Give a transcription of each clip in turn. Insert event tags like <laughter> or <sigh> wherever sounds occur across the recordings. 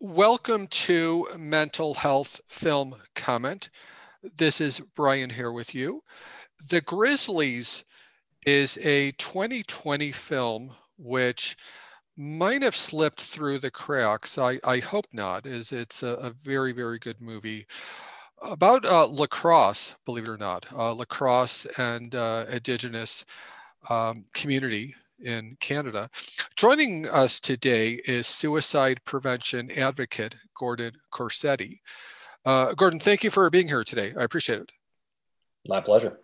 Welcome to Mental Health Film Comment. This is Brian here with you. The Grizzlies is a 2020 film which might have slipped through the cracks. I, I hope not, as it's a, a very, very good movie about uh, lacrosse, believe it or not, uh, lacrosse and uh, indigenous um, community in Canada. Joining us today is suicide prevention advocate Gordon Corsetti. Uh, Gordon, thank you for being here today. I appreciate it. My pleasure.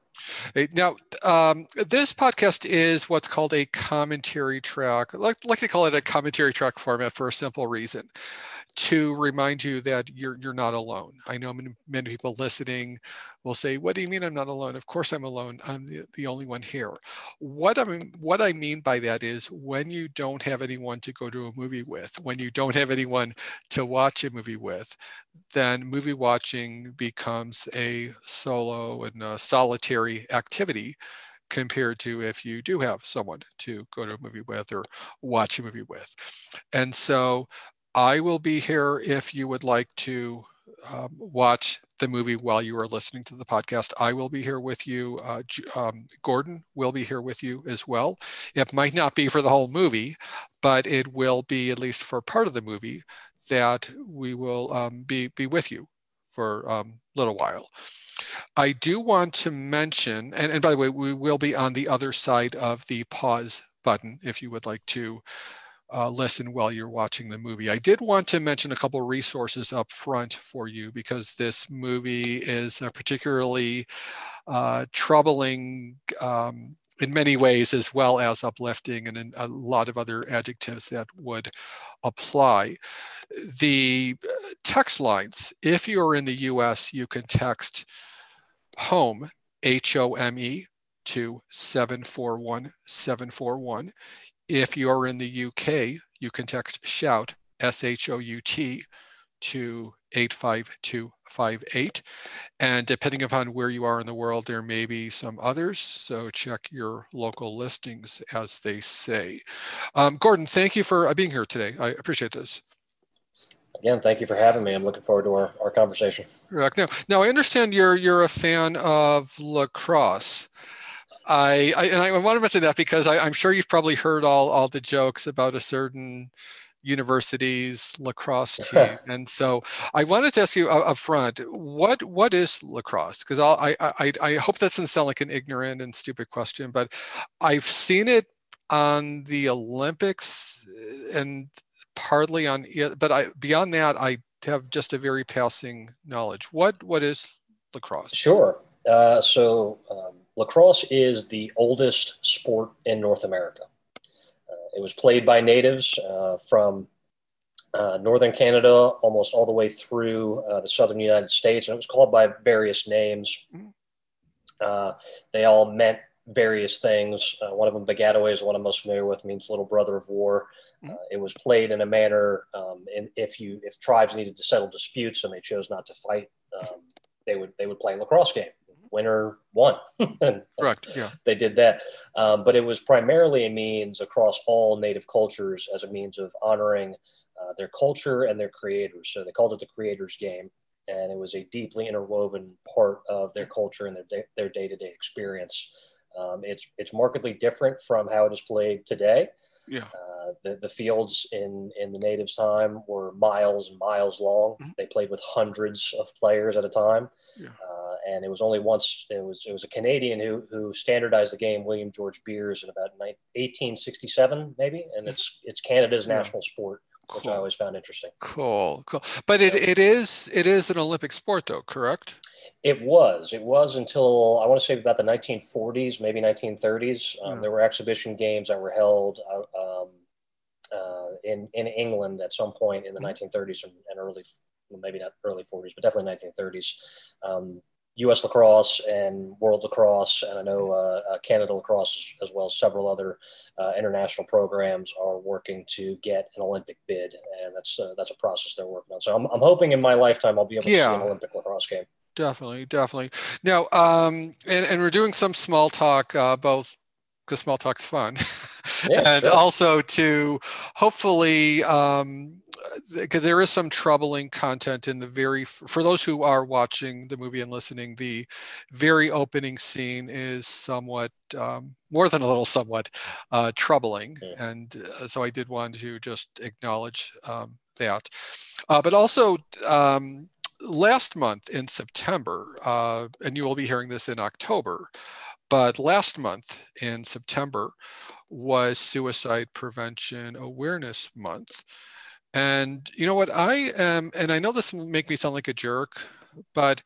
Now, um, this podcast is what's called a commentary track. Like, like to call it a commentary track format for a simple reason to remind you that you're you're not alone. I know many, many people listening will say, "What do you mean I'm not alone?" Of course I'm alone. I'm the, the only one here. What I mean what I mean by that is when you don't have anyone to go to a movie with, when you don't have anyone to watch a movie with, then movie watching becomes a solo and a solitary activity compared to if you do have someone to go to a movie with or watch a movie with. And so I will be here if you would like to um, watch the movie while you are listening to the podcast. I will be here with you. Uh, um, Gordon will be here with you as well. It might not be for the whole movie, but it will be at least for part of the movie that we will um, be, be with you for a um, little while. I do want to mention, and, and by the way, we will be on the other side of the pause button if you would like to uh, listen while you're watching the movie. I did want to mention a couple resources up front for you because this movie is particularly uh, troubling um, in many ways as well as uplifting and in a lot of other adjectives that would apply. The uh, text lines, if you're in the US, you can text home, H O M E, to 741 741. If you're in the UK, you can text shout, S H O U T, to 85258. And depending upon where you are in the world, there may be some others. So check your local listings as they say. Um, Gordon, thank you for uh, being here today. I appreciate this. Again, thank you for having me. I'm looking forward to our, our conversation. Correct. Now, now I understand you're you're a fan of lacrosse. I, I and I want to mention that because I, am sure you've probably heard all all the jokes about a certain university's lacrosse team, <laughs> and so I wanted to ask you up front what what is lacrosse? Because I, I I hope that doesn't sound like an ignorant and stupid question, but I've seen it on the Olympics uh, and partly on, but I beyond that I have just a very passing knowledge. What what is lacrosse? Sure. Uh, so. Um, lacrosse is the oldest sport in North America. Uh, it was played by natives uh, from uh, northern Canada almost all the way through uh, the southern United States, and it was called by various names. Mm-hmm. Uh, they all meant various things. Uh, one of them, Begataway, is one I'm most familiar with, means little brother of war. Mm-hmm. it was played in a manner, um, in, if you if tribes needed to settle disputes and they chose not to fight, um, they would they would play a lacrosse game winner won. <laughs> Correct. Yeah. They did that. Um, but it was primarily a means across all native cultures as a means of honoring uh, their culture and their creators. So they called it the creators game. And it was a deeply interwoven part of their culture and their, day, their day-to-day experience. Um, it's, it's markedly different from how it is played today. Yeah. Uh, the, the fields in, in the natives' time were miles and miles long. Mm-hmm. They played with hundreds of players at a time. Yeah. Uh, and it was only once it was it was a Canadian who who standardized the game, William George Beers, in about 1867, maybe. And it's it's Canada's yeah. national sport, which. I always found interesting. Cool, cool. But it, it is it is an Olympic sport, though, correct? It was. It was until I want to say about the 1940s, maybe 1930s. Um, There were exhibition games that were held uh, um, uh, in in England at some point in the mm-hmm. 1930s and, and, early, maybe not early 40s, but definitely 1930s. Um, U.S. lacrosse and world lacrosse, and I know uh, uh, Canada lacrosse as well as several other uh, international programs are working to get an Olympic bid, and that's uh, that's a process they're working on. So I'm, I'm hoping in my lifetime I'll be able yeah. to see an Olympic lacrosse game. Definitely, definitely. Now, um, and, and we're doing some small talk, uh, both because small talk's fun, <laughs> Yeah, and sure. also to hopefully um, because there is some troubling content in the very for those who are watching the movie and listening the very opening scene is somewhat um, more than a little somewhat uh, troubling Yeah. and uh, so i did want to just acknowledge um, that uh, but also um, last month in september uh, and you will be hearing this in october but last month in september was suicide prevention awareness month and you know what? I am, and I know this will make me sound like a jerk, but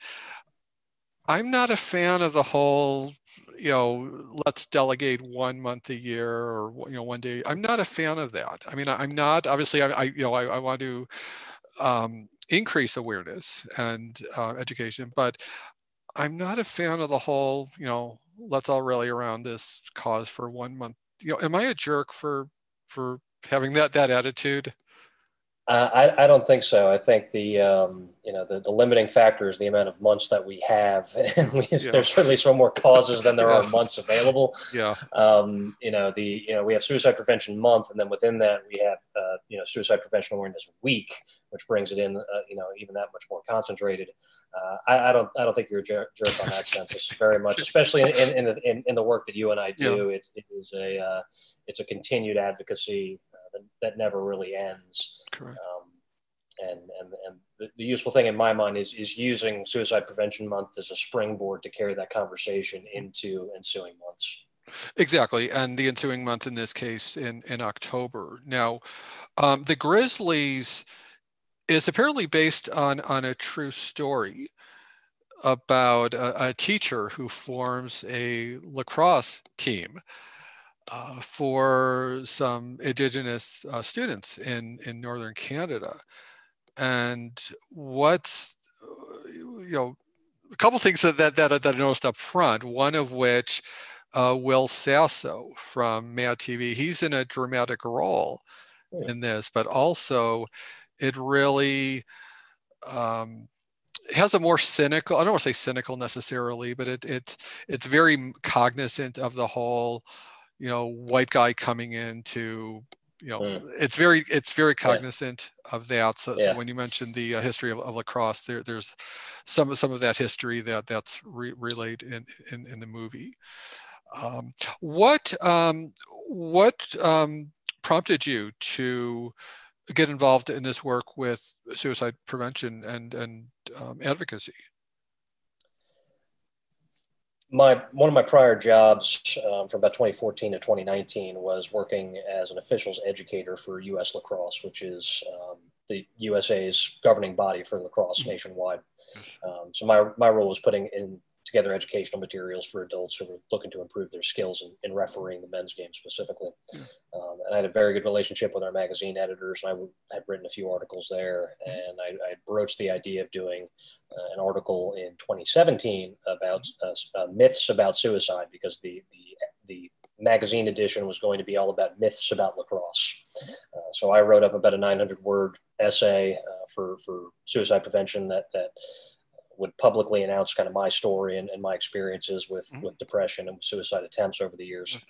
I'm not a fan of the whole, you know, let's delegate one month a year or you know one day. I'm not a fan of that. I mean, I'm not. Obviously, I, I you know I, I want to um, increase awareness and uh, education, but I'm not a fan of the whole, you know, let's all rally around this cause for one month. You know, am I a jerk for for having that that attitude? Uh, I, I don't think so. I think the um, you know the, the limiting factor is the amount of months that we have, <laughs> and we, Yeah. there's certainly some more causes than there <laughs> Yeah. are months available. Yeah. Um, you know the you know we have Suicide Prevention Month, and then within that we have uh, you know Suicide Prevention Awareness Week, which brings it in uh, you know even that much more concentrated. Uh, I, I don't I don't think you're a jerk, jerk on that sense. Very much, especially in, in, in the in, in the work that you and I do. It, it is a uh, it's a continued advocacy that, never really ends. Correct. Um, and and, and the, the useful thing in my mind is is using Suicide Prevention Month as a springboard to carry that conversation into ensuing months. Exactly, and the ensuing month in this case in in October. Now, um, the Grizzlies is apparently based on on a true story about a, a teacher who forms a lacrosse team uh, for some Indigenous uh, students in in northern Canada. And what's uh, you know a couple things that that that, that I noticed up front. One of which uh, Will Sasso from Mad TV. He's in a dramatic role Hmm. in this, but also it really um, has a more cynical. I don't want to say cynical necessarily, but it it it's very cognizant of the whole, you know, white guy coming in to You know, Mm. it's very it's very cognizant of that. So, so when you mentioned the uh, history of, of lacrosse, there there's some some of that history that that's re- relayed in, in in the movie. Um, what um, what um, prompted you to get involved in this work with suicide prevention and and um, advocacy? My one of my prior jobs um, from about 2014 to 2019 was working as an officials educator for U.S. Lacrosse, which is um, the USA's governing body for lacrosse nationwide. Um, so my my role was putting in together educational materials for adults who were looking to improve their skills in, in refereeing the men's game specifically. Yeah. Um, and I had a very good relationship with our magazine editors. And I w- had written a few articles there, and I, I broached the idea of doing uh, an article in 2017 about uh, uh, myths about suicide because the the the magazine edition was going to be all about myths about lacrosse. Uh, so I wrote up about a 900 word essay uh, for for suicide prevention that that would publicly announce kind of my story and, and my experiences with Mhm. with depression and suicide attempts over the years.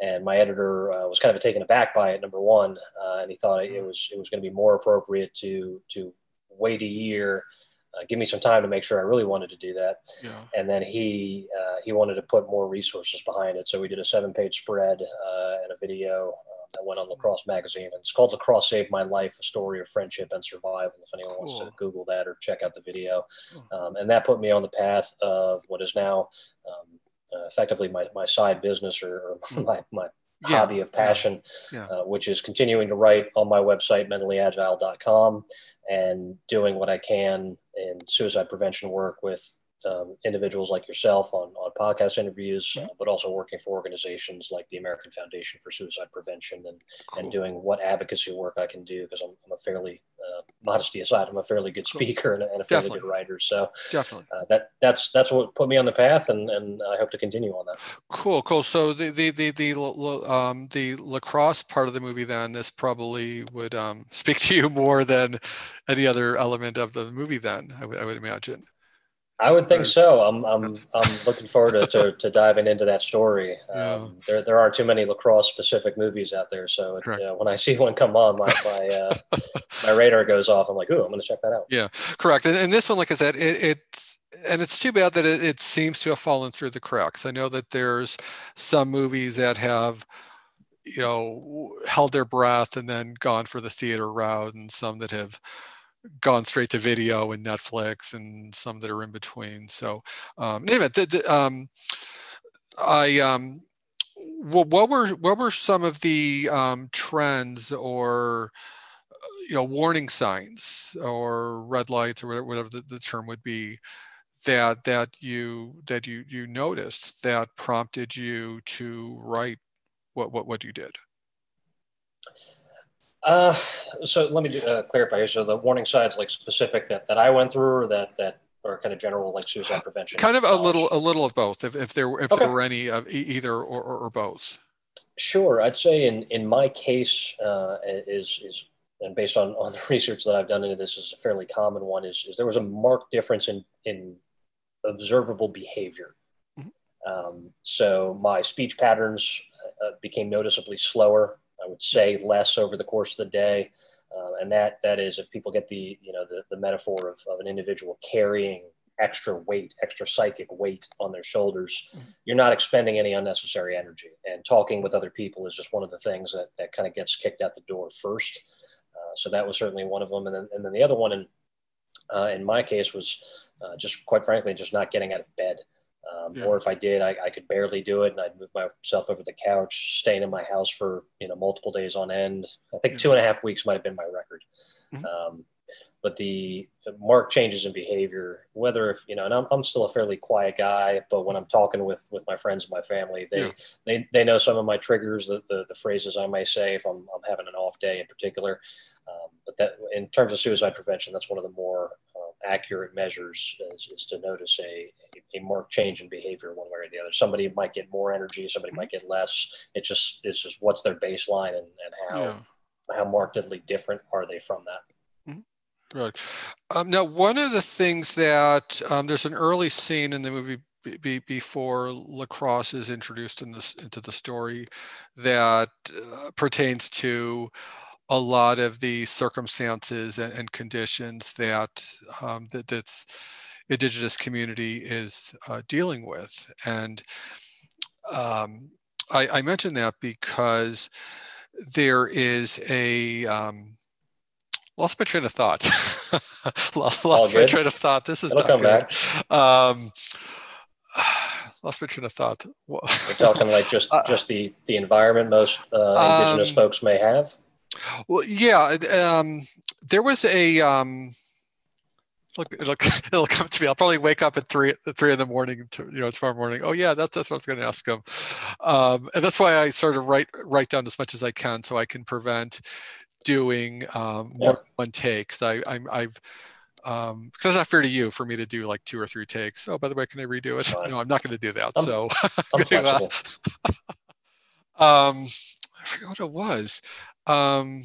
And my editor uh, was kind of taken aback by it. Number one, uh, and he thought it was it was going to be more appropriate to to wait a year, uh, give me some time to make sure I really wanted to do that Yeah. and then he uh, he wanted to put more resources behind it. So we did a seven page spread uh, and a video uh, that went on Lacrosse Magazine, and it's called "Lacrosse Saved My Life: A Story of Friendship and Survival." If anyone wants to Google that or check out the video, Oh. um, and that put me on the path of what is now um, uh, effectively my, my side business or, or <laughs> Hmm. my, my Yeah, hobby of yeah, passion, yeah. Uh, which is continuing to write on my website, mentallyagile.com, and doing what I can in suicide prevention work with um, individuals like yourself on, on podcast interviews, uh, but also working for organizations like the American Foundation for Suicide Prevention and, Cool. and doing what advocacy work I can do because I'm, I'm a fairly, uh, modesty aside, I'm a fairly good Cool. speaker and a, and a fairly Definitely. good writer. So Definitely. uh, that that's that's what put me on the path, and, and I hope to continue on that. Cool, cool. So the the the the um, the lacrosse part of the movie, then this probably would um, <laughs> speak to you more than any other element of the movie. Then I would I would imagine. I would think so. I'm I'm I'm looking forward to, to, <laughs> to diving into that story. Um, yeah. There there aren't too many lacrosse specific movies out there, so it, uh, when I <laughs> see one come on, my my, uh, my radar goes off. I'm like, ooh, I'm going to check that out. Yeah, correct. And, and this one, like I said, it, it's and it's too bad that it, it seems to have fallen through the cracks. I know that there's some movies that have you know held their breath and then gone for the theater route, and some that have gone straight to video and Netflix and some that are in between. So um, anyway, the, the, um, I um, what, what were what were some of the um, trends or you know warning signs or red lights or whatever, whatever the, the term would be that that you that you you noticed that prompted you to write what what what you did? Uh, so let me do, uh, clarify. So the warning signs, like specific that, that I went through, or that that are kind of general, like suicide prevention. Kind of a little, a little of both. If, if there if okay. there were any of either or, or, or, both. Sure, I'd say in in my case uh, is is and based on on the <laughs> research that I've done into this is a fairly common one is is there was a marked difference in in observable behavior. Mm-hmm. Um, so my speech patterns uh, became noticeably slower I would say less over the course of the day. Uh, and that that is if people get the you know the, the metaphor of, of an individual carrying extra weight extra psychic weight on their shoulders mm-hmm. you're not expending any unnecessary energy and talking with other people is just one of the things that, that kind of gets kicked out the door first uh, so that was certainly one of them and then, and then the other one in, uh, in my case was uh, just quite frankly just not getting out of bed um, yeah. Or if I did, I, I, could barely do it, and I'd move myself over the couch, staying in my house for you know multiple days on end. I think yeah. two and a half weeks might have been my record. Mm-hmm. Um, but the, the marked changes in behavior, whether if you know, and I'm, I'm still a fairly quiet guy, but when I'm talking with with my friends and my family, they yeah. they, they know some of my triggers, the, the, the phrases I may say if I'm, I'm having an off day in particular. Um, but that in terms of suicide prevention, that's one of the more accurate measures is, is to notice a, a, a, marked change in behavior one way or the other. Somebody might get more energy, somebody might get less. It just it's just what's their baseline and, and how yeah. how markedly different are they from that. Mm-hmm. Right. Um, now, one of the things that um, there's an early scene in the movie be, before lacrosse is introduced in this into the story that uh, pertains to a lot of the circumstances and, and conditions that um, that that's indigenous community is uh, dealing with and um, I, I mention that because there is a um, lost my train of thought <laughs> lost, lost my train of thought this is It'll not good um, <sighs> lost my train of thought. We're talking like just <laughs> uh, just the the environment most uh, indigenous um, folks may have. Well, yeah, um, there was a. Um, look, it'll, <laughs> it'll come to me. I'll probably wake up at three three in the morning. To, you know, tomorrow morning. Oh yeah, that's that's what I was going to ask him, um, and that's why I sort of write write down as much as I can so I can prevent doing um, more yeah. one take. Because I I'm, I've um because it's not fair to you for me to do like two or three takes oh by the way can i redo it no i'm not going to do that I'm, so <laughs> I'm flexible. <laughs> um i forget what it was um,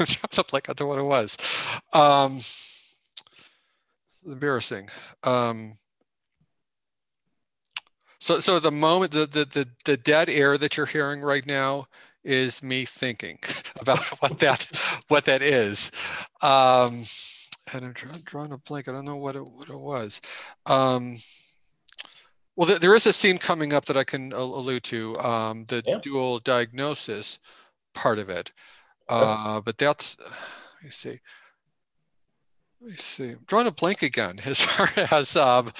<laughs> up like I don't know what it was. Um, embarrassing. Um, so, so the moment, the, the, the, the dead air that you're hearing right now is me thinking <laughs> about <laughs> what that, what that is. Um, and I'm drawing a blank. I don't know what it, what it was. Um, well, there is a scene coming up that I can allude to, um, the yeah. dual diagnosis part of it. Uh, but that's, let me see. Let me see. I'm drawing a blank again <laughs> as far as, um,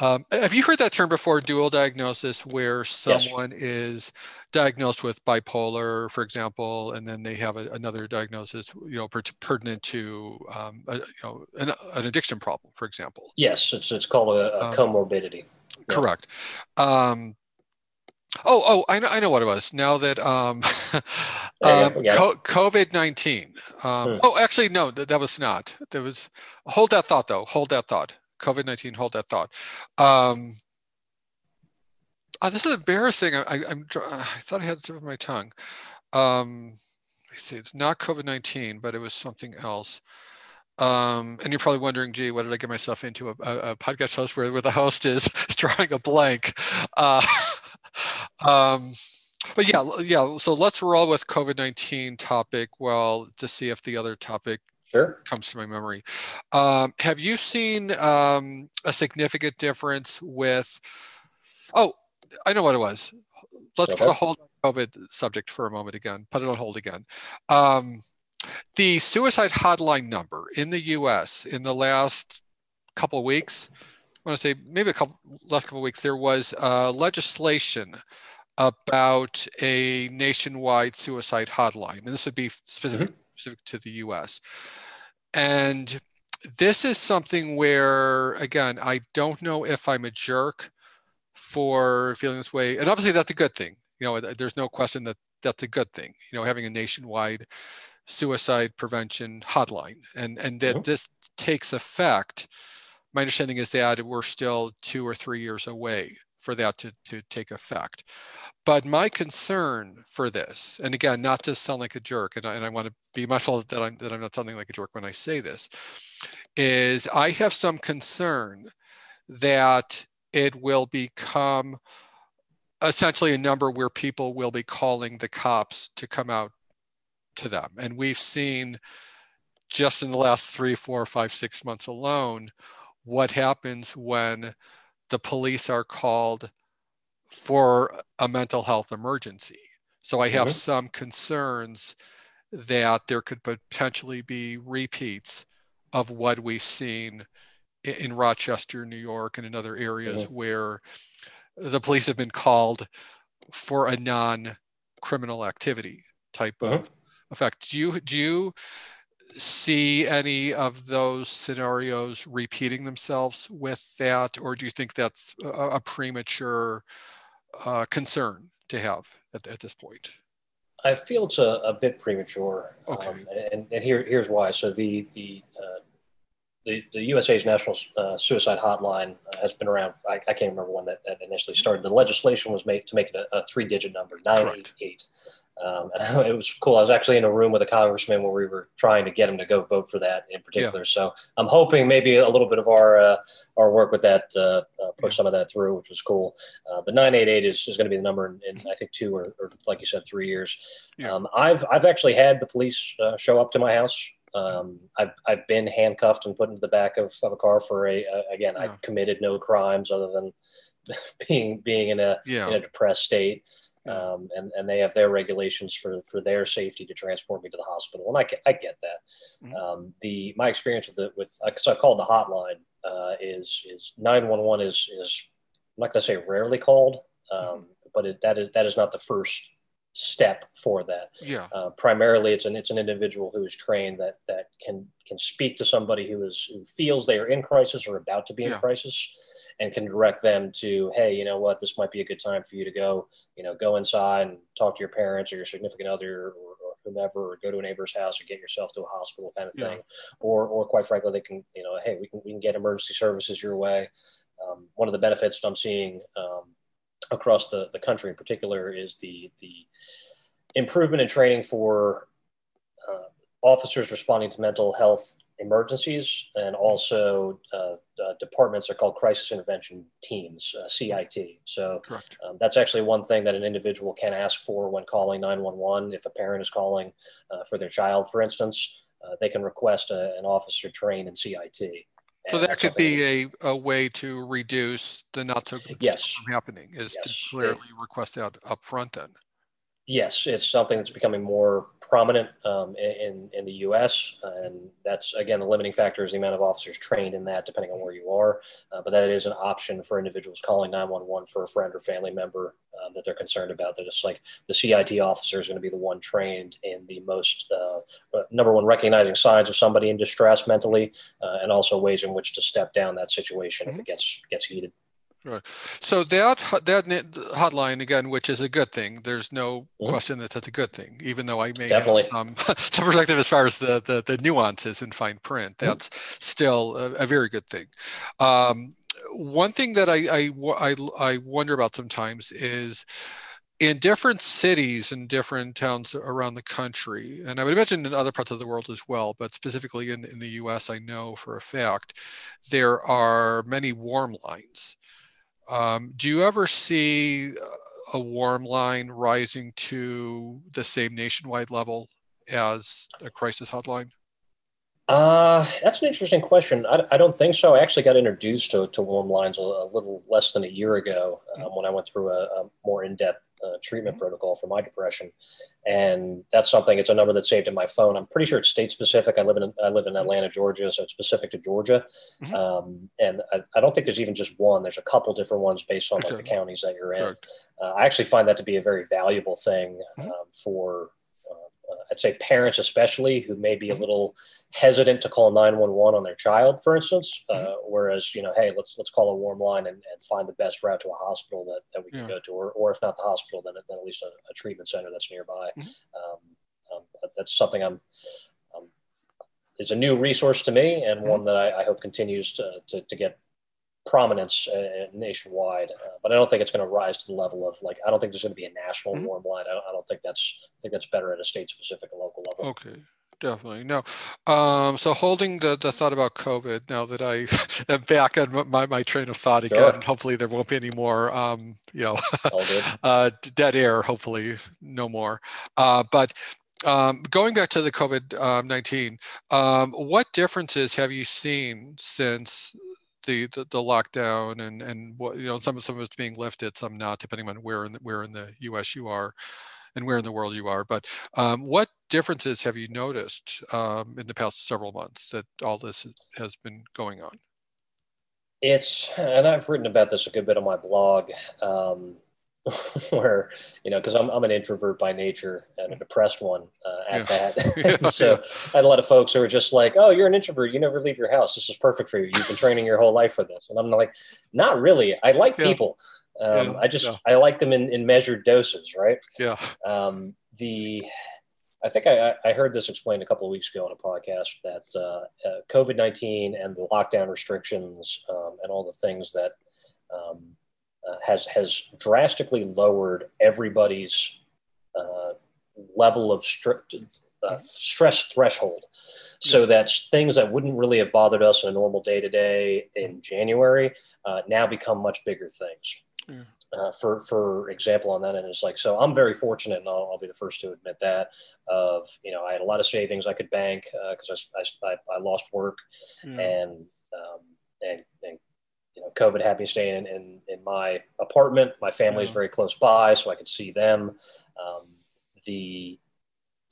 um, have you heard that term before, dual diagnosis, where someone yes. is diagnosed with bipolar, for example, and then they have a, another diagnosis, you know, pertinent to, um, a, you know, an, an, addiction problem, for example? Yes, it's, it's called a, a um, comorbidity. Correct. Oh, oh, I know, I know what it was. Now that um, <laughs> um, COVID nineteen. Um, hmm. Oh, actually, no, that, that was not. There was. Hold that thought, though. Hold that thought. COVID nineteen. Hold that thought. Um, oh, this is embarrassing. I, I, am I thought I had the tip of my tongue. Um, let me see. It's not COVID nineteen, but it was something else. Um, and you're probably wondering, gee, what did I get myself into? A, a, a podcast host where, where the host is <laughs> drawing a blank. Uh, <laughs> um, but yeah, yeah. So let's roll with COVID nineteen topic. Well, to see if the other topic sure. comes to my memory. Um, have you seen um, a significant difference with? Oh, I know what it was. Let's okay. put a hold on COVID subject for a moment again. Put it on hold again. Um, the suicide hotline number in the U.S. in the last couple of weeks, I want to say maybe a couple last couple of weeks, there was uh, legislation about a nationwide suicide hotline, and this would be specific, mm-hmm. specific to the U.S. And this is something where, again, I don't know if I'm a jerk for feeling this way, and obviously that's a good thing. You know, there's no question that that's a good thing. You know, having a nationwide suicide prevention hotline and and that mm-hmm. this takes effect my understanding is that we're still two or three years away for that to, to take effect but my concern for this and again not to sound like a jerk and I, and I want to be mindful that I'm, that I'm not sounding like a jerk when i say this is i have some concern that it will become essentially a number where people will be calling the cops to come out to them. And we've seen just in the last three, four, five, six months alone what happens when the police are called for a mental health emergency. So I have mm-hmm. some concerns that there could potentially be repeats of what we've seen in Rochester, New York, and in other areas mm-hmm. where the police have been called for a non criminal activity type mm-hmm. of effect. Do you do you see any of those scenarios repeating themselves with that, or do you think that's a, a premature uh, concern to have at, at this point? I feel it's a, a bit premature, okay. um, and, and here, here's why. So the the uh, the, the USA's National uh, Suicide Hotline has been around. I, I, can't remember when that, that initially started. The legislation was made to make it a, a three-digit number, nine eight eight. Um, <laughs> and it was cool. I was actually in a room with a congressman where we were trying to get him to go vote for that in particular. Yeah. So I'm hoping maybe a little bit of our uh, our work with that uh, uh, push some of that through, which was cool. Uh, but 988 is, is going to be the number in, in, I think two or, or, like you said, three years. Yeah. Um, I've I've actually had the police uh, show up to my house. Um, I've, I've been handcuffed and put into the back of, of a car for a, again, yeah. I've committed no crimes other than <laughs> being, being in a, in a depressed state um, and and they have their regulations for for their safety to transport me to the hospital, and I, I get that. Mm-hmm. Um, the my experience with the with because uh, I've called the hotline uh, is is nine one one is is I'm not going to say rarely called, um, mm-hmm. but it, that is that is not the first step for that. Yeah. Uh, primarily, it's an it's an individual who is trained that that can can speak to somebody who is who feels they are in crisis or about to be in crisis and can direct them to, hey, you know what, this might be a good time for you to go, you know, go inside and talk to your parents or your significant other or, or whomever, or go to a neighbor's house or get yourself to a hospital kind of thing. Yeah. Or, or quite frankly, they can, you know, hey, we can, we can get emergency services your way. Um, one of the benefits I'm seeing um, across the, the country in particular is the, the improvement in training for uh, officers responding to mental health emergencies and also uh, uh, departments are called crisis intervention teams, uh, CIT. So um, that's actually one thing that an individual can ask for when calling 911. If a parent is calling uh, for their child, for instance, uh, they can request a, an officer trained in CIT. So that could be a, a way to reduce the not so good yes. from happening is yes. to clearly request that up front then. Yes, it's something that's becoming more prominent um, in in the U.S. and that's again the limiting factor is the amount of officers trained in that, depending on where you are. Uh, but that is an option for individuals calling 911 for a friend or family member uh, that they're concerned about. They're just like the CIT officer is going to be the one trained in the most uh, uh, number one recognizing signs of somebody in distress mentally, uh, and also ways in which to step down that situation mm-hmm. if it gets gets heated. Right. So that that hotline again, which is a good thing. There's no mm-hmm. question that that's a good thing, even though I may Definitely. have some <laughs> some perspective as far as the, the, the nuances in fine print. Mm-hmm. That's mm-hmm. still a, a, very good thing. Um, one thing that I, I, I I wonder about sometimes is in different cities and different towns around the country, and I would imagine in other parts of the world as well, but specifically in, in the US, I know for a fact, there are many warm lines. Um, do you ever see a warm line rising to the same nationwide level as a crisis hotline? Uh, that's an interesting question. I, I, don't think so. I actually got introduced to, to warm lines a, a little less than a year ago um, when I went through a, a more in depth uh, treatment mm-hmm. protocol for my depression, and that's something. It's a number that's saved in my phone. I'm pretty sure it's state specific. I live in I live in Atlanta, Georgia, so it's specific to Georgia. Mm-hmm. Um, and I, I, don't think there's even just one. There's a couple different ones based on like the counties that you're in. Uh, I actually find that to be a very valuable thing mm-hmm. um, for I'd say parents especially who may be a mm-hmm. little hesitant to call 911 on their child, for instance. Uh, mm-hmm. whereas, you know, hey, let's let's call a warm line and, and find the best route to a hospital that, that we can yeah. go to, or, or if not the hospital, then, then at least a, a treatment center that's nearby. Mm-hmm. Um, um, that's something I'm um, is a new resource to me and mm-hmm. one that I, I hope continues to, to, to get prominence uh, nationwide, uh, but I don't think it's going to rise to the level of like I don't think there's going to be a national mm-hmm. warm line. I don't, I don't, think that's I think that's better at a state specific and local level. Okay. Definitely no. Um, so holding the, the thought about COVID now that I <laughs> am back on my, my train of thought again, sure. hopefully there won't be any more, um, you know, <laughs> uh, dead air. Hopefully no more. Uh, but um, going back to the COVID um, 19, um, what differences have you seen since the, the, the lockdown and and what you know some of some of it's being lifted, some not, depending on where in the, where in the U.S. you are and where in the world you are. But um, what differences have you noticed um, in the past several months that all this has been going on? It's and I've written about this a good bit on my blog. Um, <laughs> where you know because I'm, I'm an introvert by nature and a depressed one uh, at yeah. that. <laughs> <laughs> Yeah, so i had a lot of folks who were just like oh you're an introvert. You never leave your house. This is perfect for you. You've been training your whole life for this. And i'm like not really. I like people. Um, i just i like them in, in measured doses right? Yeah. Um, the I think I, I, heard this explained a couple of weeks ago on a podcast that uh, uh, COVID 19 and the lockdown restrictions um, and all the things that um, uh, has has drastically lowered everybody's uh, level of strict, uh, stress threshold. So that things that wouldn't really have bothered us in a normal day to day in January uh, now become much bigger things. Yeah. Uh, for for example on that end it's like so i'm very fortunate and I'll, I'll, be the first to admit that of you know i had a lot of savings i could bank because uh, I, I, I, lost work yeah. and um, and, and you know, COVID had me staying in, in, in my apartment. My family is very close by, so I could see them. Um, the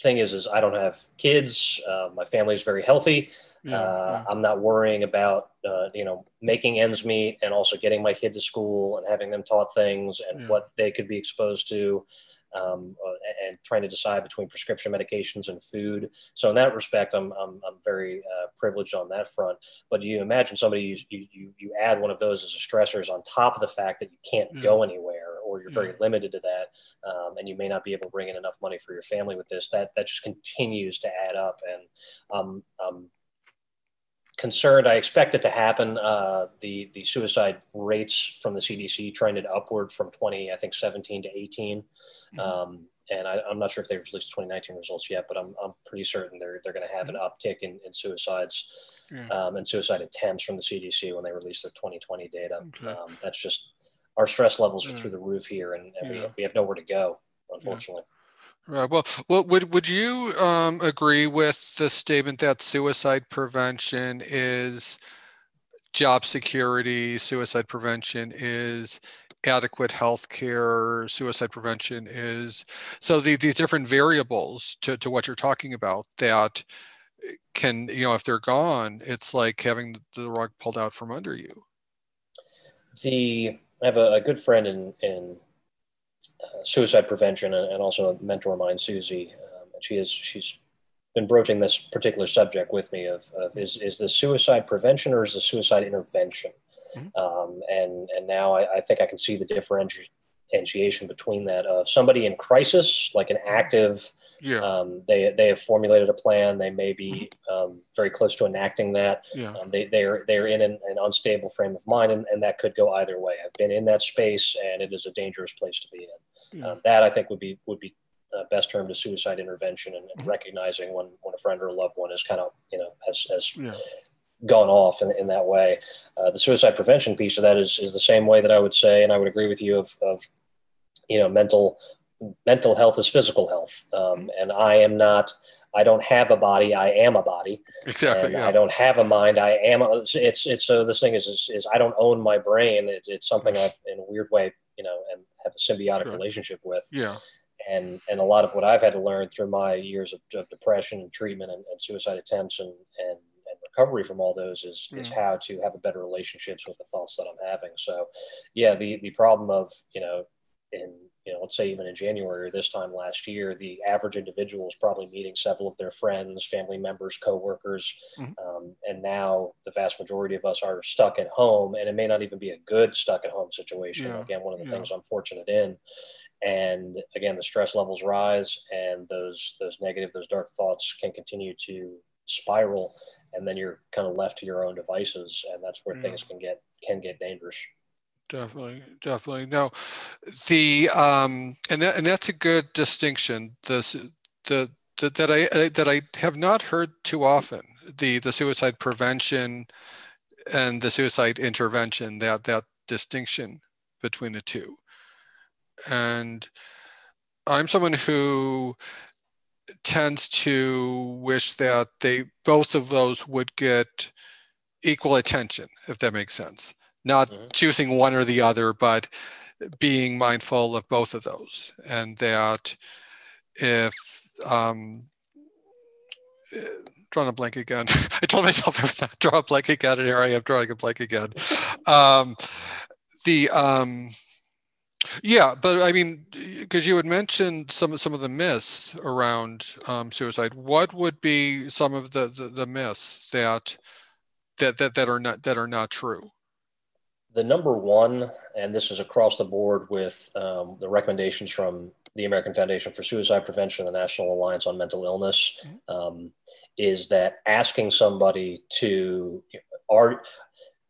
thing is, is I don't have kids. Uh, my family is very healthy. Uh, yeah. I'm not worrying about, uh, you know, making ends meet and also getting my kid to school and having them taught things and yeah. what they could be exposed to um, uh, and trying to decide between prescription medications and food. So in that respect, I'm, I'm, I'm very uh, privileged on that front. But you imagine somebody, you, you, you add one of those as a stressors on top of the fact that you can't mm. go anywhere or you're very mm. limited to that um, and you may not be able to bring in enough money for your family with this, that, that just continues to add up. And um, um, concerned. I expect it to happen. Uh, the the suicide rates from the CDC trended upward from 20, I think 17 to 18. Mm-hmm. Um, and I, am not sure if they've released 2019 results yet, but I'm, I'm pretty certain they're, they're going to have an mm-hmm. uptick in, in suicides yeah. um, and suicide attempts from the CDC when they release their 2020 data. Okay. Um, that's just our stress levels are yeah. through the roof here, and, and yeah. we, we have nowhere to go, unfortunately. Right. Well, well, would would you um, agree with the statement that suicide prevention is job security, suicide prevention is adequate health care, suicide prevention is so the, these different variables to, to what you're talking about that can, you know, if they're gone, it's like having the rug pulled out from under you. The I have a, a good friend in in uh, suicide prevention and, and, also a mentor of mine, Susie. Um, and she is she's been broaching this particular subject with me of, of is is the suicide prevention or is the suicide intervention? Mm-hmm. Um, and and now I, I, think I can see the differentiation differentiation between that of somebody in crisis, like an active, yeah. um, they they have formulated a plan. They may be um, very close to enacting that. Yeah. Um, they they're they're in an, an, unstable frame of mind, and, and that could go either way. I've been in that space, and it is a dangerous place to be in. Yeah. Um, that I think would be would be uh, best term to suicide intervention and, and, recognizing when when a friend or a loved one is kind of you know has has yeah gone off in, in that way. Uh, the suicide prevention piece of that is, is the same way that I would say, and I would agree with you of, of you know, mental, mental health is physical health. Um, and I am not, I don't have a body. I am a body. Exactly. Yeah. I don't have a mind. I am. A, it's, it's, so this thing is, is, is, I don't own my brain. It's, it's something I, in a weird way, you know, and have a symbiotic sure. relationship with. Yeah. And, and a lot of what I've had to learn through my years of, of depression and treatment and, and suicide attempts and, and recovery from all those is mm. is how to have a better relationships with the thoughts that I'm having. So, yeah, the the problem of you know in you know let's say even in January or this time last year, the average individual is probably meeting several of their friends, family members, coworkers, mm-hmm. um, and now the vast majority of us are stuck at home, and it may not even be a good stuck at home situation. Yeah. Again, one of the yeah. things I'm fortunate in and again the stress levels rise and those those negative those dark thoughts can continue to spiral and then you're kind of left to your own devices and that's where yeah. things can get can get dangerous definitely definitely no the um and that, and that's a good distinction the the, the that i that i have not heard too often the the suicide prevention and the suicide intervention that that distinction between the two and i'm someone who tends to wish that they both of those would get equal attention, if that makes sense. Not mm-hmm. choosing one or the other, but being mindful of both of those, and that if um, drawing a blank again. <laughs> I told myself I would not draw a blank again, and here I am drawing a blank again. Um, the um, yeah, but I mean, because you had mentioned some some of the myths around um, suicide. What would be some of the, the, the myths that that that that are not that are not true? The number one, and this is across the board with um, the recommendations from the American Foundation for Suicide Prevention, the National Alliance on Mental Illness, mm-hmm. um, is that asking somebody to are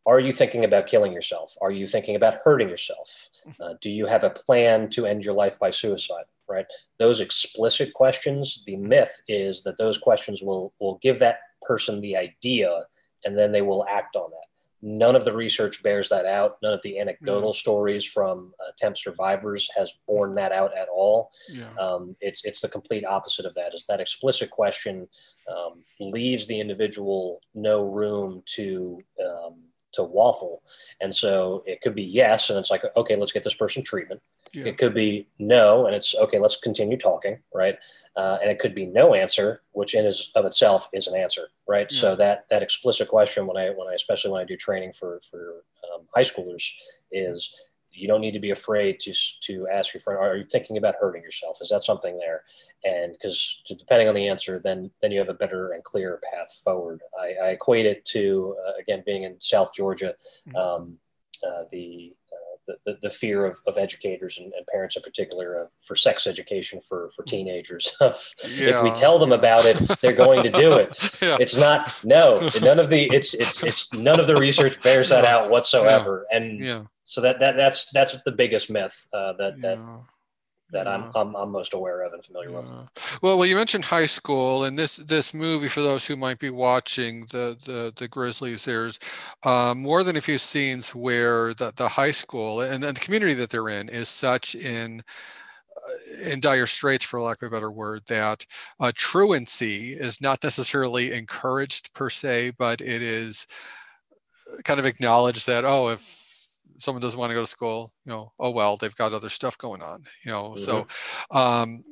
are you thinking about killing yourself? Are you thinking about hurting yourself? Mm-hmm. Uh, do you have a plan to end your life by suicide? Right. Those explicit questions. The myth is that those questions will will give that person the idea, and then they will act on that. None of the research bears that out. None of the anecdotal mm. stories from attempt survivors has borne that out at all. Yeah. Um, it's it's the complete opposite of that. Is that explicit question um, leaves the individual no room to um, to waffle. And so it could be yes, and it's like, okay, let's get this person treatment. Yeah. It could be no, and it's okay, let's continue talking, right? Uh, and it could be no answer, which in is of itself is an answer, right? Yeah. So that that explicit question, when I when I especially when I do training for for um, high schoolers, is you don't need to be afraid to to ask your friend are you thinking about hurting yourself is that something there and because depending on the answer then then you have a better and clearer path forward i, I equate it to uh, again being in south georgia mm-hmm. um, uh, the, the, the, fear of, of educators and, and parents in particular uh, for sex education for, for teenagers. <laughs> yeah. If we tell them about it, they're going to do it. <laughs> yeah. It's not no none of the it's it's it's none of the research bears that out whatsoever. And yeah so that, that that's that's the biggest myth uh, that yeah. that that yeah. I'm, I'm, I'm most aware of and familiar yeah. with. Well, well, you mentioned high school, and this this movie for those who might be watching the the, the Grizzlies. There's um, more than a few scenes where the the high school and, and the community that they're in is such in uh, in dire straits, for lack of a better word, that uh, truancy is not necessarily encouraged per se, but it is uh, kind of acknowledged that oh, if someone doesn't want to go to school, you know, oh well, they've got other stuff going on, you know. Mm-hmm. So, um,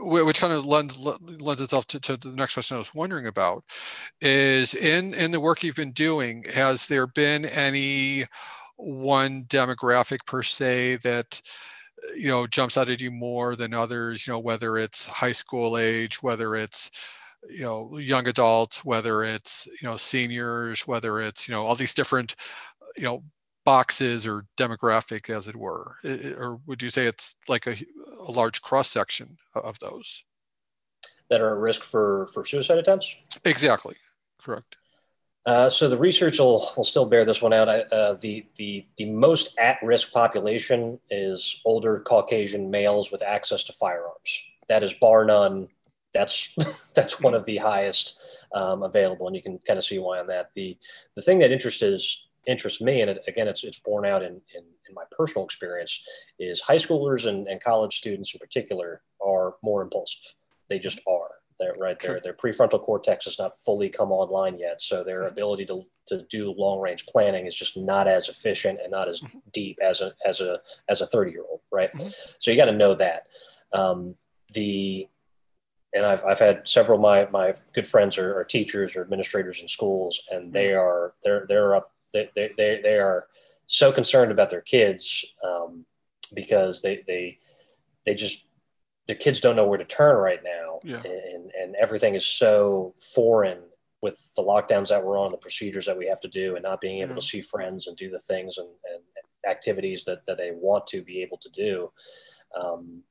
which kind of lends lends itself to, to, the next question I was wondering about is in in the work you've been doing, has there been any one demographic per se that you know jumps out at you more than others? You know, whether it's high school age, whether it's you know young adults whether it's you know seniors whether it's you know all these different you know boxes or demographic, as it were, or would you say it's like a, a large cross section of those that are at risk for for suicide attempts? Exactly, correct. Uh, so the research will, will still bear this one out. Uh, the, the, the most at-risk population is older Caucasian males with access to firearms. That is bar none. That's <laughs> that's one of the highest um, available, and you can kind of see why on that. The the thing that interests interests me, and it, again, it's it's borne out in, in, in my personal experience, is high schoolers and, and college students in particular are more impulsive. They just are. They're, right there, their prefrontal cortex has not fully come online yet, so their mm-hmm. ability to, to do long range planning is just not as efficient and not as mm-hmm. deep as a as a as a thirty year old, right? Mm-hmm. So you got to know that. Um, the and I've, I've had several of my, my good friends are, are teachers or administrators in schools and they mm-hmm. are they're they're up they, they, they, they are so concerned about their kids um, because they they they just their kids don't know where to turn right now. Yeah. and, and everything is so foreign with the lockdowns that we're on the procedures that we have to do and not being able to see friends and do the things and, and, activities that, that they want to be able to do um,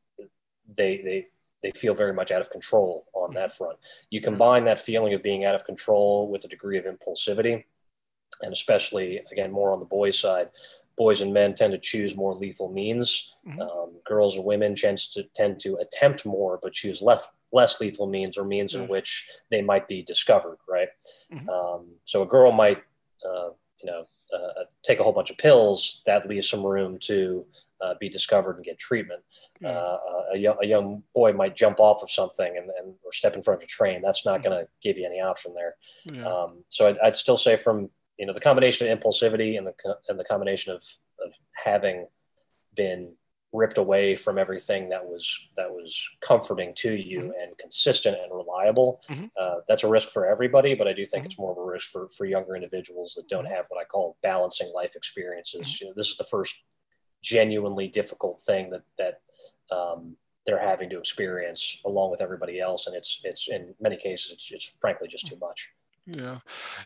they they they feel very much out of control on that front. You combine that feeling of being out of control with a degree of impulsivity and especially again more on the boys side boys and men tend to choose more lethal means. Mm-hmm. Um, girls and women tend to tend to attempt more, but choose less less lethal means or means in which they might be discovered. Right. Mm-hmm. Um, so a girl might, uh, you know, uh, take a whole bunch of pills. That leaves some room to uh, be discovered and get treatment. Mm-hmm. a, young, a young boy might jump off of something and, and or step in front of a train. That's not mm-hmm. going to give you any option there. Yeah. Um, so I'd, I'd, still say from you know the combination of impulsivity and the and the combination of of having been ripped away from everything that was that was comforting to you mm-hmm. and consistent and reliable mm-hmm. uh, that's a risk for everybody but i do think mm-hmm. it's more of a risk for for younger individuals that don't mm-hmm. have what i call balancing life experiences mm-hmm. you know, this is the first genuinely difficult thing that that um, they're having to experience along with everybody else and it's it's in many cases it's, it's frankly just too much yeah.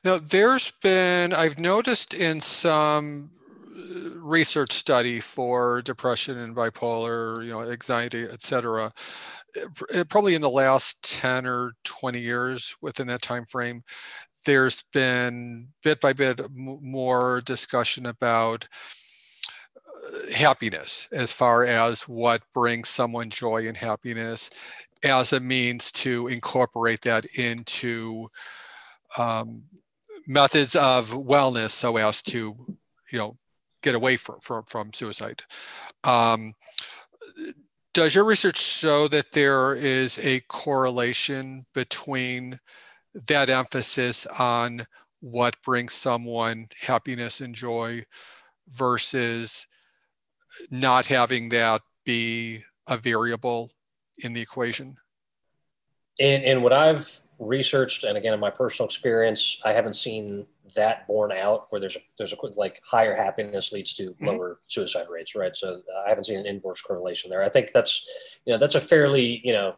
Now, there's been, I've noticed in some uh, research study for depression and bipolar, you know, anxiety, et cetera, eh, probably in the last 10 or 20 years within that time frame, there's been bit by bit more discussion about uh, happiness as far as what brings someone joy and happiness as a means to incorporate that into um, methods of wellness so as to you know get away from from, from suicide um, does your research show that there is a correlation between that emphasis on what brings someone happiness and joy versus not having that be a variable in the equation? And, and what I've researched, and again, in my personal experience, I haven't seen that borne out where there's a, there's a like higher happiness leads to mm-hmm. lower suicide rates, right? So uh, I haven't seen an inverse correlation there. I think that's, you know, that's a fairly, you know,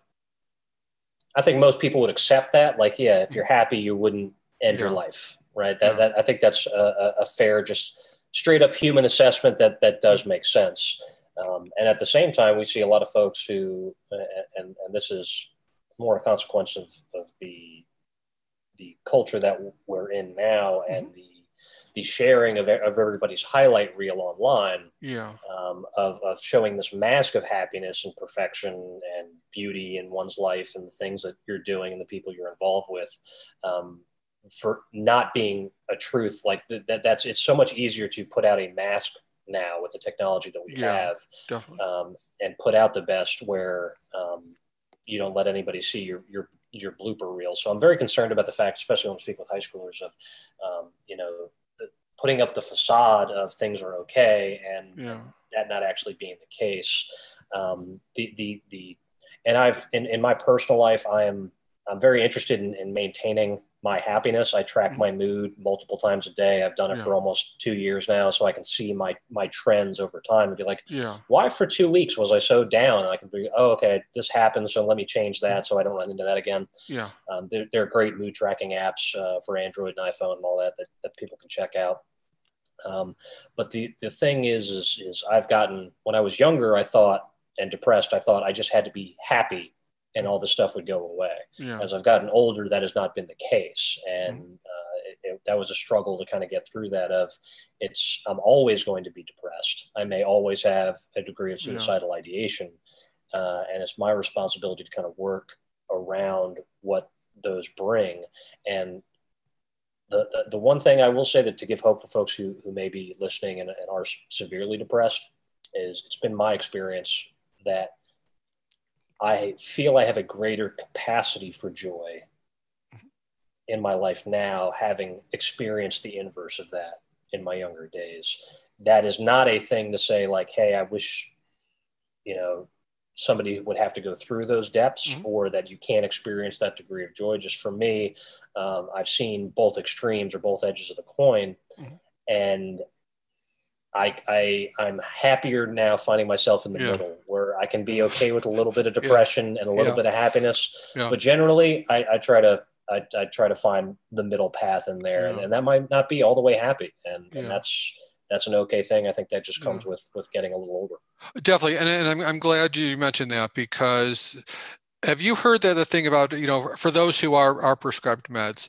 I think most people would accept that. Like, yeah, if you're happy, you wouldn't end yeah. your life, right? That, yeah. that I think that's a, a, fair, just straight up human assessment that that does make sense. Um, and at the same time, we see a lot of folks who, and and this is more a consequence of, of the the culture that we're in now and mm-hmm. the the sharing of, of everybody's highlight reel online yeah um, of, of showing this mask of happiness and perfection and beauty in one's life and the things that you're doing and the people you're involved with um, for not being a truth like that that's it's so much easier to put out a mask now with the technology that we yeah, have um, and put out the best where um, you don't let anybody see your your your blooper reel. So I'm very concerned about the fact, especially when I'm speaking with high schoolers, of um, you know putting up the facade of things are okay and, yeah. that not actually being the case. Um, the the the and I've in, in my personal life, I am I'm very interested in, in maintaining my happiness. I track mm-hmm. my mood multiple times a day. I've done it yeah. for almost two years now, so I can see my my trends over time and be like, yeah. why for two weeks was I so down? And I can be, oh, okay, this happened, so let me change that so I don't run into that again. Yeah, um, there, there, are great mood tracking apps uh, for Android and iPhone and all that, that that people can check out. Um, but the, the thing is, is, is I've gotten, when I was younger, I thought, and depressed, I thought I just had to be happy and all the stuff would go away. Yeah. As I've gotten older, that has not been the case. And mm-hmm. uh, it, it, that was a struggle to kind of get through that of it's, I'm always going to be depressed. I may always have a degree of suicidal yeah. ideation. Uh, and it's my responsibility to kind of work around what those bring. And the, the, the, one thing I will say that to give hope for folks who, who may be listening and, and are severely depressed is it's been my experience that I feel I have a greater capacity for joy in my life now, having experienced the inverse of that in my younger days. That is not a thing to say, like, hey, I wish, you know, somebody would have to go through those depths mm-hmm. or that you can't experience that degree of joy. Just for me, um, I've seen both extremes or both edges of the coin. Mm-hmm. And I, I I'm happier now finding myself in the yeah. middle I can be okay with a little bit of depression yeah. and a little yeah. bit of happiness. But generally, I, I try to I, I, try to find the middle path in there, and, and, that might not be all the way happy, and, and that's that's an okay thing. I think that just comes with with getting a little older. Definitely, and, and I'm I'm glad you mentioned that because have you heard that the thing about you know for those who are are prescribed meds,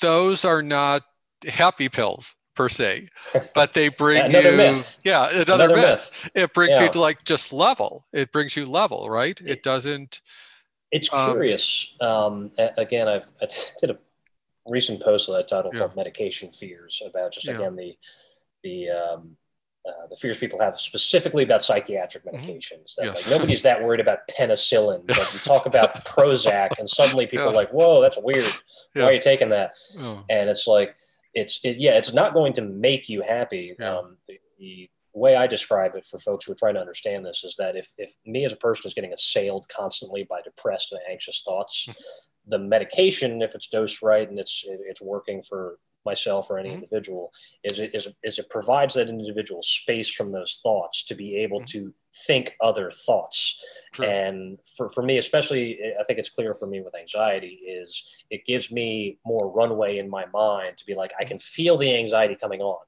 those are not happy pills per se, <laughs> but they bring another you, myth. yeah, another, another myth. myth. It brings yeah. you to like just level. It brings you level, right? It, it doesn't. It's um, curious. Um, again, I've I <laughs> did a recent post that I titled yeah. called "Medication Fears" about just again the the um, uh, the fears people have specifically about psychiatric mm-hmm. medications. That yes. like, nobody's that worried about penicillin, <laughs> but you talk about Prozac, and suddenly people yeah. are like, "Whoa, that's weird. Yeah. Why are you taking that?" Oh. And it's like, it's it, yeah, it's not going to make you happy. Yeah. Um, the, the, way I describe it for folks who are trying to understand this is that if if me as a person is getting assailed constantly by depressed and anxious thoughts, <laughs> the medication, if it's dosed right and it's it, it's working for myself or any mm-hmm. individual is it, is, is it provides that individual space from those thoughts to be able mm-hmm. to think other thoughts and for, for me especially i think it's clear for me with anxiety is it gives me more runway in my mind to be like i mm-hmm. can feel the anxiety coming on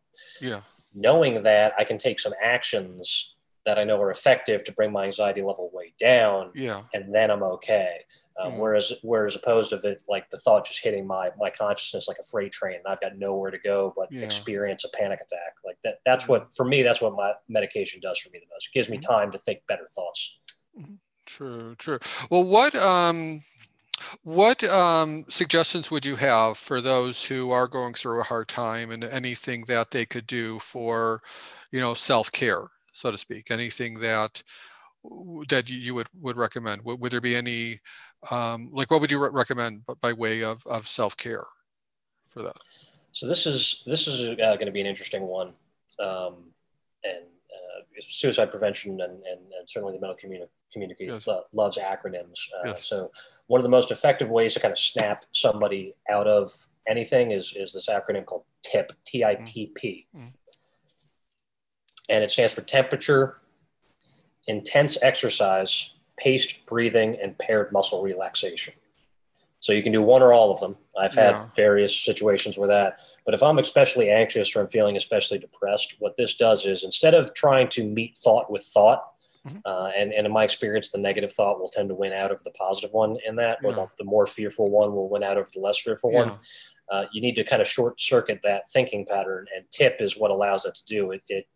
yeah knowing that i can take some actions that I know are effective to bring my anxiety level way down. Yeah. And then I'm okay. Um, mm. Whereas, whereas opposed to it, like the thought just hitting my my consciousness like a freight train, and I've got nowhere to go but yeah. experience a panic attack. Like that. That's what for me. That's what my medication does for me the most. It gives me mm-hmm. time to think better thoughts. Mm-hmm. True. True. Well, what um, what um, suggestions would you have for those who are going through a hard time, and anything that they could do for, you know, self care? So to speak? Anything that that you would would recommend? Would, would there be any um, like what would you re- recommend by way of of self care for that? So this is this is uh, going to be an interesting one, um, and uh, suicide prevention and, and, and, certainly the medical community community yes. loves acronyms. Uh, yes. So one of the most effective ways to kind of snap somebody out of anything is is this acronym called TIP, T I P P. And it stands for temperature, intense exercise, paced breathing, and paired muscle relaxation. So you can do one or all of them. I've had yeah. various situations where that. But if I'm especially anxious or I'm feeling especially depressed, what this does is instead of trying to meet thought with thought, mm-hmm. uh, and, and in my experience, the negative thought will tend to win out over the positive one in that, yeah. or the, the, more fearful one will win out over the less fearful yeah. one. Uh, you need to kind of short circuit that thinking pattern, and TIP is what allows that to do. It, it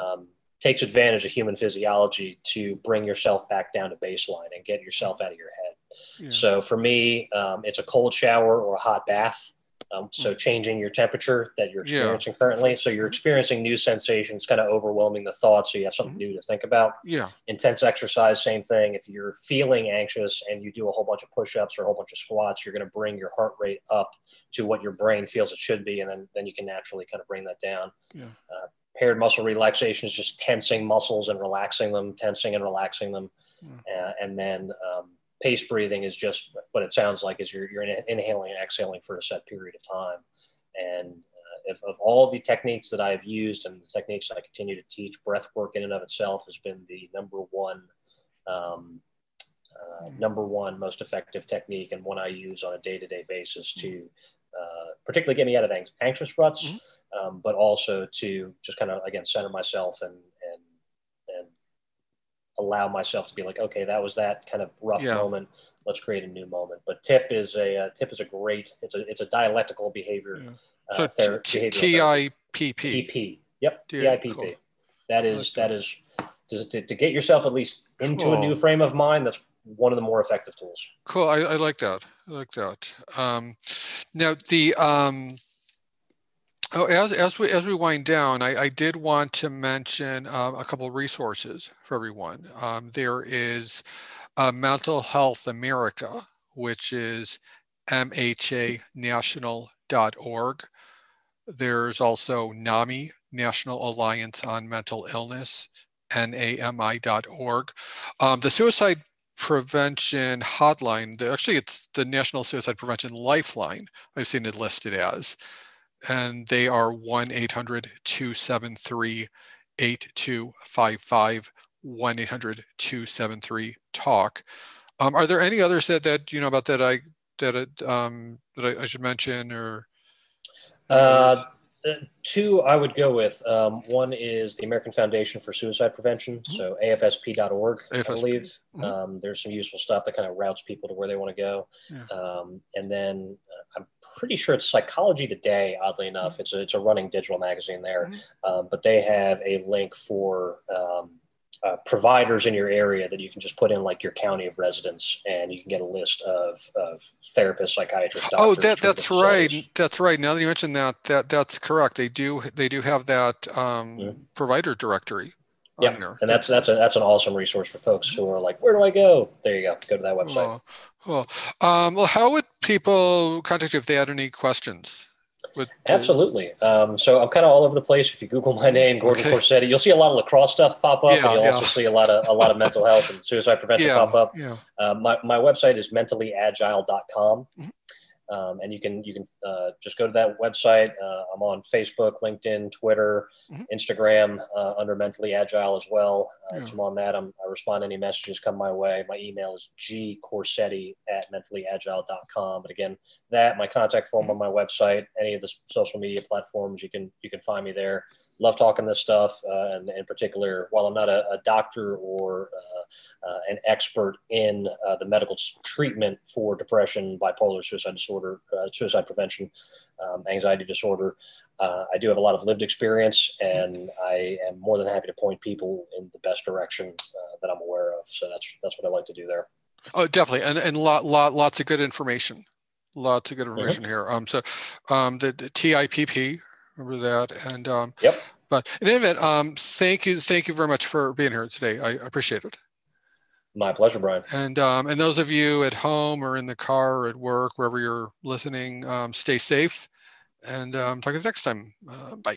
um, takes advantage of human physiology to bring yourself back down to baseline and get yourself out of your head. Yeah. So for me, um, it's a cold shower or a hot bath. Um, so mm. changing your temperature that you're experiencing yeah. currently. So you're experiencing new sensations, kind of overwhelming the thoughts. So you have something mm-hmm. new to think about. Yeah. Intense exercise, same thing. If you're feeling anxious and you do a whole bunch of push-ups or a whole bunch of squats, you're going to bring your heart rate up to what your brain feels it should be, and then then you can naturally kind of bring that down. Yeah. Uh, paired muscle relaxation is just tensing muscles and relaxing them, tensing and relaxing them. Mm. Uh, and then um, pace breathing is just what it sounds like is you're, you're inhaling and exhaling for a set period of time. And uh, if, of all the techniques that I've used and the techniques I continue to teach, breath work in and of itself has been the number one, um, uh, number one most effective technique and one I use on a day-to-day basis to uh, particularly get me out of anxious ruts, mm-hmm. um, but also to just kind of again center myself and allow myself to be like, okay, that was that kind of rough yeah. moment. Let's create a new moment. But tip is a uh, tip is a great. It's a it's a dialectical behavior. Yeah. Uh, so ther- T I P P. P. Yep. T I P P. That is that is to, to, get yourself at least into a new frame of mind. That's one of the more effective tools. Cool. I, I like that. I like that. Um, now the um, oh, as as we as we wind down, I, I did want to mention um, a couple of resources for everyone. Um, there is uh, Mental Health America, which is mhanational.org. There's also NAMI, National Alliance on Mental Illness, nami.org. Um, the suicide prevention hotline, actually it's the National Suicide Prevention Lifeline, I've seen it listed as, and they are 1-800-273-8255, 1-800-273-TALK. Um, are there any others that, that you know about that I that um, that I, I should mention or? Uh, two I would go with. Um, one is the American Foundation for Suicide Prevention, mm-hmm. so AFSP.org, AFSP. I believe. Mm-hmm. Um, there's some useful stuff that kind of routes people to where they want to go. Yeah. Um, and then uh, I'm pretty sure it's Psychology Today, oddly enough. Mm-hmm. It's, a, it's a running digital magazine there, mm-hmm. um, but they have a link for um, uh, providers in your area that you can just put in like your county of residence and you can get a list of, of therapists psychiatrists oh that, that's right. that's right. Now that you mentioned that that that's correct. They do they do have that um, mm-hmm. provider directory yeah and that's that's a, that's an awesome resource for folks who are like where do i go? There you go. Go to that website. Well, well, um, well how would people contact you if they had any questions with Absolutely. Um, so I'm kind of all over the place. If you Google my name, Gordon okay. Corsetti, you'll see a lot of lacrosse stuff pop up, yeah, and you'll yeah. also see a lot of a lot of mental health and suicide prevention yeah, pop up. Yeah. Uh, my my website is mentallyagile.com. Mm-hmm. Um, and you can you can uh, just go to that website. Uh, I'm on Facebook, LinkedIn, Twitter, mm-hmm. Instagram uh, under Mentally Agile as well. Uh. So I'm on that. I'm, i respond to any messages come my way. My email is gcorsetti at mentallyagile.com. But again, that my contact form on my website, any of the social media platforms, you can you can find me there love talking this stuff, uh, and in particular, while I'm not a, a doctor or uh, uh, an expert in uh, the medical treatment for depression, bipolar, suicide disorder, uh, suicide prevention, um, anxiety disorder, uh, I do have a lot of lived experience, and I am more than happy to point people in the best direction that I'm aware of. So that's that's what I like to do there. Oh, definitely, and and lot lot lots of good information lots of good information mm-hmm. here. Um, so um, the, the, TIPP, remember that, and um, yep. But in any event, um, thank you, thank you very much for being here today. I appreciate it. My pleasure, Brian. And um, and those of you at home or in the car or at work, wherever you're listening, um, stay safe. And um, talk to you next time. Uh, bye.